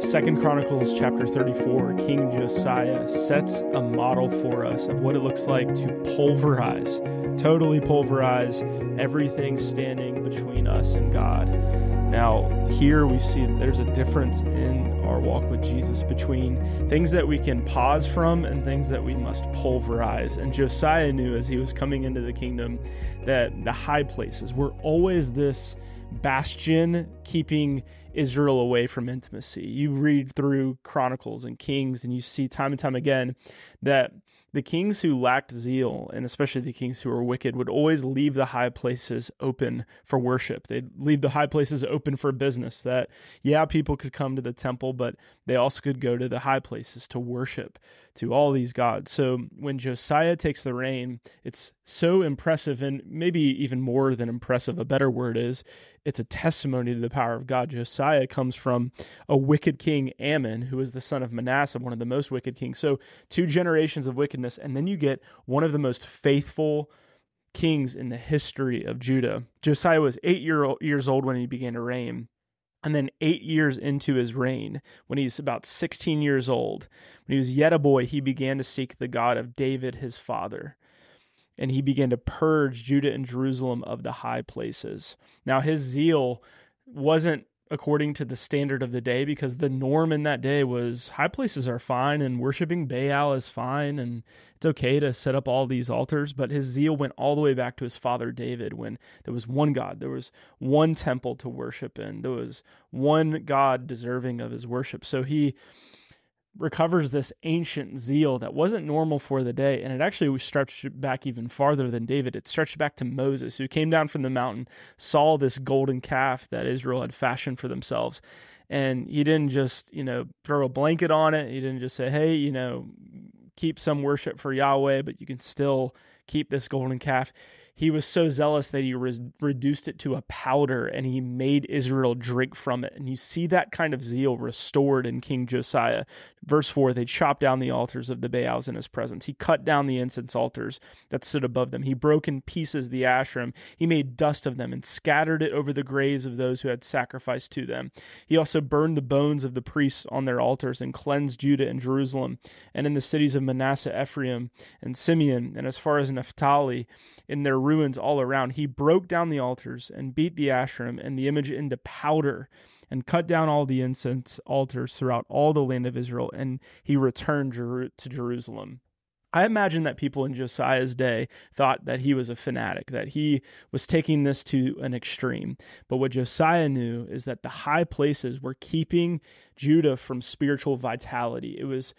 Second Chronicles chapter 34, King Josiah sets a model for us of what it looks like to pulverize, totally pulverize everything standing between us and God. Now, here we see there's a difference in our walk with Jesus between things that we can pause from and things that we must pulverize. And Josiah knew as he was coming into the kingdom that the high places were always this bastion keeping Israel away from intimacy. You read through Chronicles and Kings, and you see time and time again that the kings who lacked zeal, and especially the kings who were wicked, would always leave the high places open for worship. They'd leave the high places open for business. That, yeah, people could come to the temple, but they also could go to the high places to worship to all these gods. So when Josiah takes the reign, it's so impressive, and maybe even more than impressive, a better word is, it's a testimony to the power of God. Josiah comes from a wicked king, Amon, who was the son of Manasseh, one of the most wicked kings. So two generations of wickedness, and then you get one of the most faithful kings in the history of Judah. Josiah was eight year, years old when he began to reign. And then, eight years into his reign, when he's about 16 years old, when he was yet a boy, he began to seek the God of David, his father and he began to purge Judah and Jerusalem of the high places. Now, his zeal wasn't according to the standard of the day because the norm in that day was high places are fine and worshiping Baal is fine and it's okay to set up all these altars. But his zeal went all the way back to his father David when there was one God, there was one temple to worship in, there was one God deserving of his worship. So he recovers this ancient zeal that wasn't normal for the day. And it actually stretched back even farther than David. It stretched back to Moses, who came down from the mountain, saw this golden calf that Israel had fashioned for themselves. And he didn't just, you know, throw a blanket on it. He didn't just say, hey, you know, keep some worship for Yahweh, but you can still keep this golden calf he was so zealous that he re- reduced it to a powder and he made Israel drink from it. And you see that kind of zeal restored in King Josiah. Verse 4 they chopped down the altars of the Baals in his presence. He cut down the incense altars that stood above them. He broke in pieces the Asherim. He made dust of them and scattered it over the graves of those who had sacrificed to them. He also burned the bones of the priests on their altars and cleansed Judah and Jerusalem and in the cities of Manasseh, Ephraim, and Simeon, and as far as Naphtali in their ruins all around. He broke down the altars and beat the Asherim and the image into powder and cut down all the incense altars throughout all the land of Israel, and he returned to Jerusalem. I imagine that people in Josiah's day thought that he was a fanatic, that he was taking this to an extreme. But what Josiah knew is that the high places were keeping Judah from spiritual vitality. It was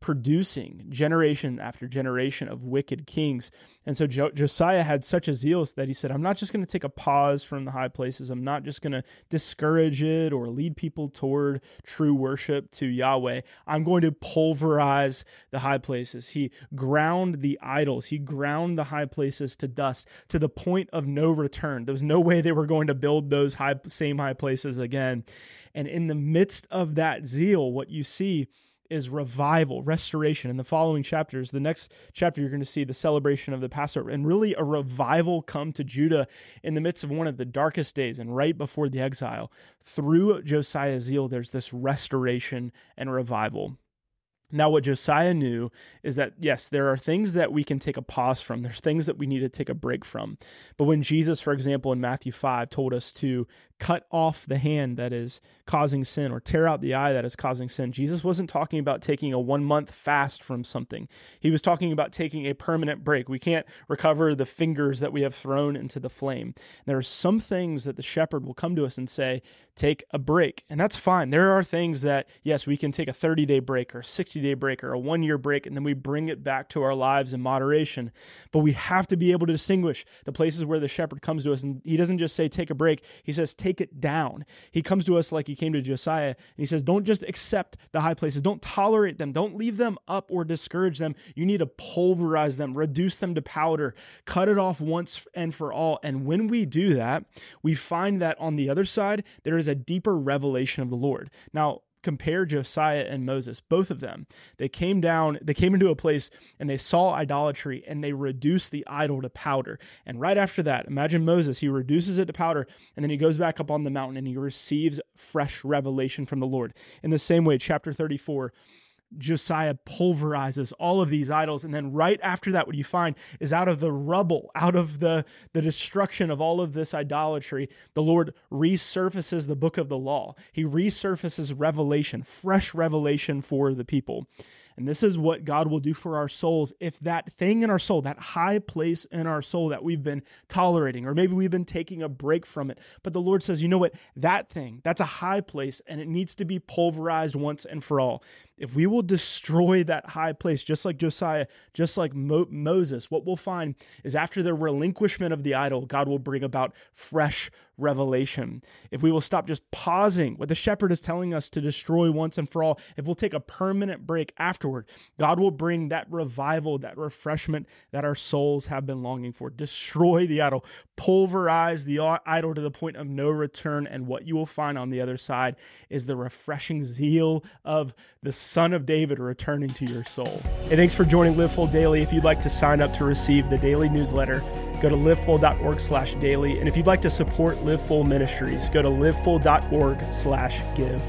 producing generation after generation of wicked kings. And so jo- Josiah had such a zeal that he said, I'm not just going to take a pause from the high places. I'm not just going to discourage it or lead people toward true worship to Yahweh. I'm going to pulverize the high places. He ground the idols, he ground the high places to dust to the point of no return. There was no way they were going to build those high, same high places again. And in the midst of that zeal, what you see is revival, restoration. In the following chapters, the next chapter, you're going to see the celebration of the Passover and really a revival come to Judah in the midst of one of the darkest days and right before the exile. Through Josiah's zeal, there's this restoration and revival. Now, what Josiah knew is that, yes, there are things that we can take a pause from. There's things that we need to take a break from. But when Jesus, for example, in Matthew 5, told us to cut off the hand that is causing sin or tear out the eye that is causing sin. Jesus wasn't talking about taking a one month fast from something. He was talking about taking a permanent break. We can't recover the fingers that we have thrown into the flame. There are some things that the shepherd will come to us and say, take a break. And that's fine. There are things that, yes, we can take a 30 day break or a 60 day break or a one year break, and then we bring it back to our lives in moderation. But we have to be able to distinguish the places where the shepherd comes to us. And he doesn't just say, take a break. He says, take it down. He comes to us like he came to Josiah, and he says, Don't just accept the high places, don't tolerate them, don't leave them up or discourage them. You need to pulverize them, reduce them to powder, cut it off once and for all. And when we do that, we find that on the other side, there is a deeper revelation of the Lord. Now, compare Josiah and Moses, both of them. They came down, they came into a place and they saw idolatry and they reduced the idol to powder. And right after that, imagine Moses, he reduces it to powder and then he goes back up on the mountain and he receives fresh revelation from the Lord. In the same way, chapter 34, Josiah pulverizes all of these idols. And then right after that, what you find is out of the rubble, out of the, the destruction of all of this idolatry, the Lord resurfaces the book of the law. He resurfaces revelation, fresh revelation for the people. And this is what God will do for our souls if that thing in our soul, that high place in our soul that we've been tolerating, or maybe we've been taking a break from it. But the Lord says, you know what? That thing, that's a high place and it needs to be pulverized once and for all. If we will destroy that high place, just like Josiah, just like Mo- Moses, what we'll find is after the relinquishment of the idol, God will bring about fresh revelation. If we will stop just pausing what the shepherd is telling us to destroy once and for all, if we'll take a permanent break afterward, God will bring that revival, that refreshment that our souls have been longing for. Destroy the idol, pulverize the idol to the point of no return. And what you will find on the other side is the refreshing zeal of the Son of David returning to your soul. Hey, thanks for joining LiveFull Daily. If you'd like to sign up to receive the daily newsletter, go to livefull.org slash daily. And if you'd like to support LiveFull Ministries, go to livefull.org slash give.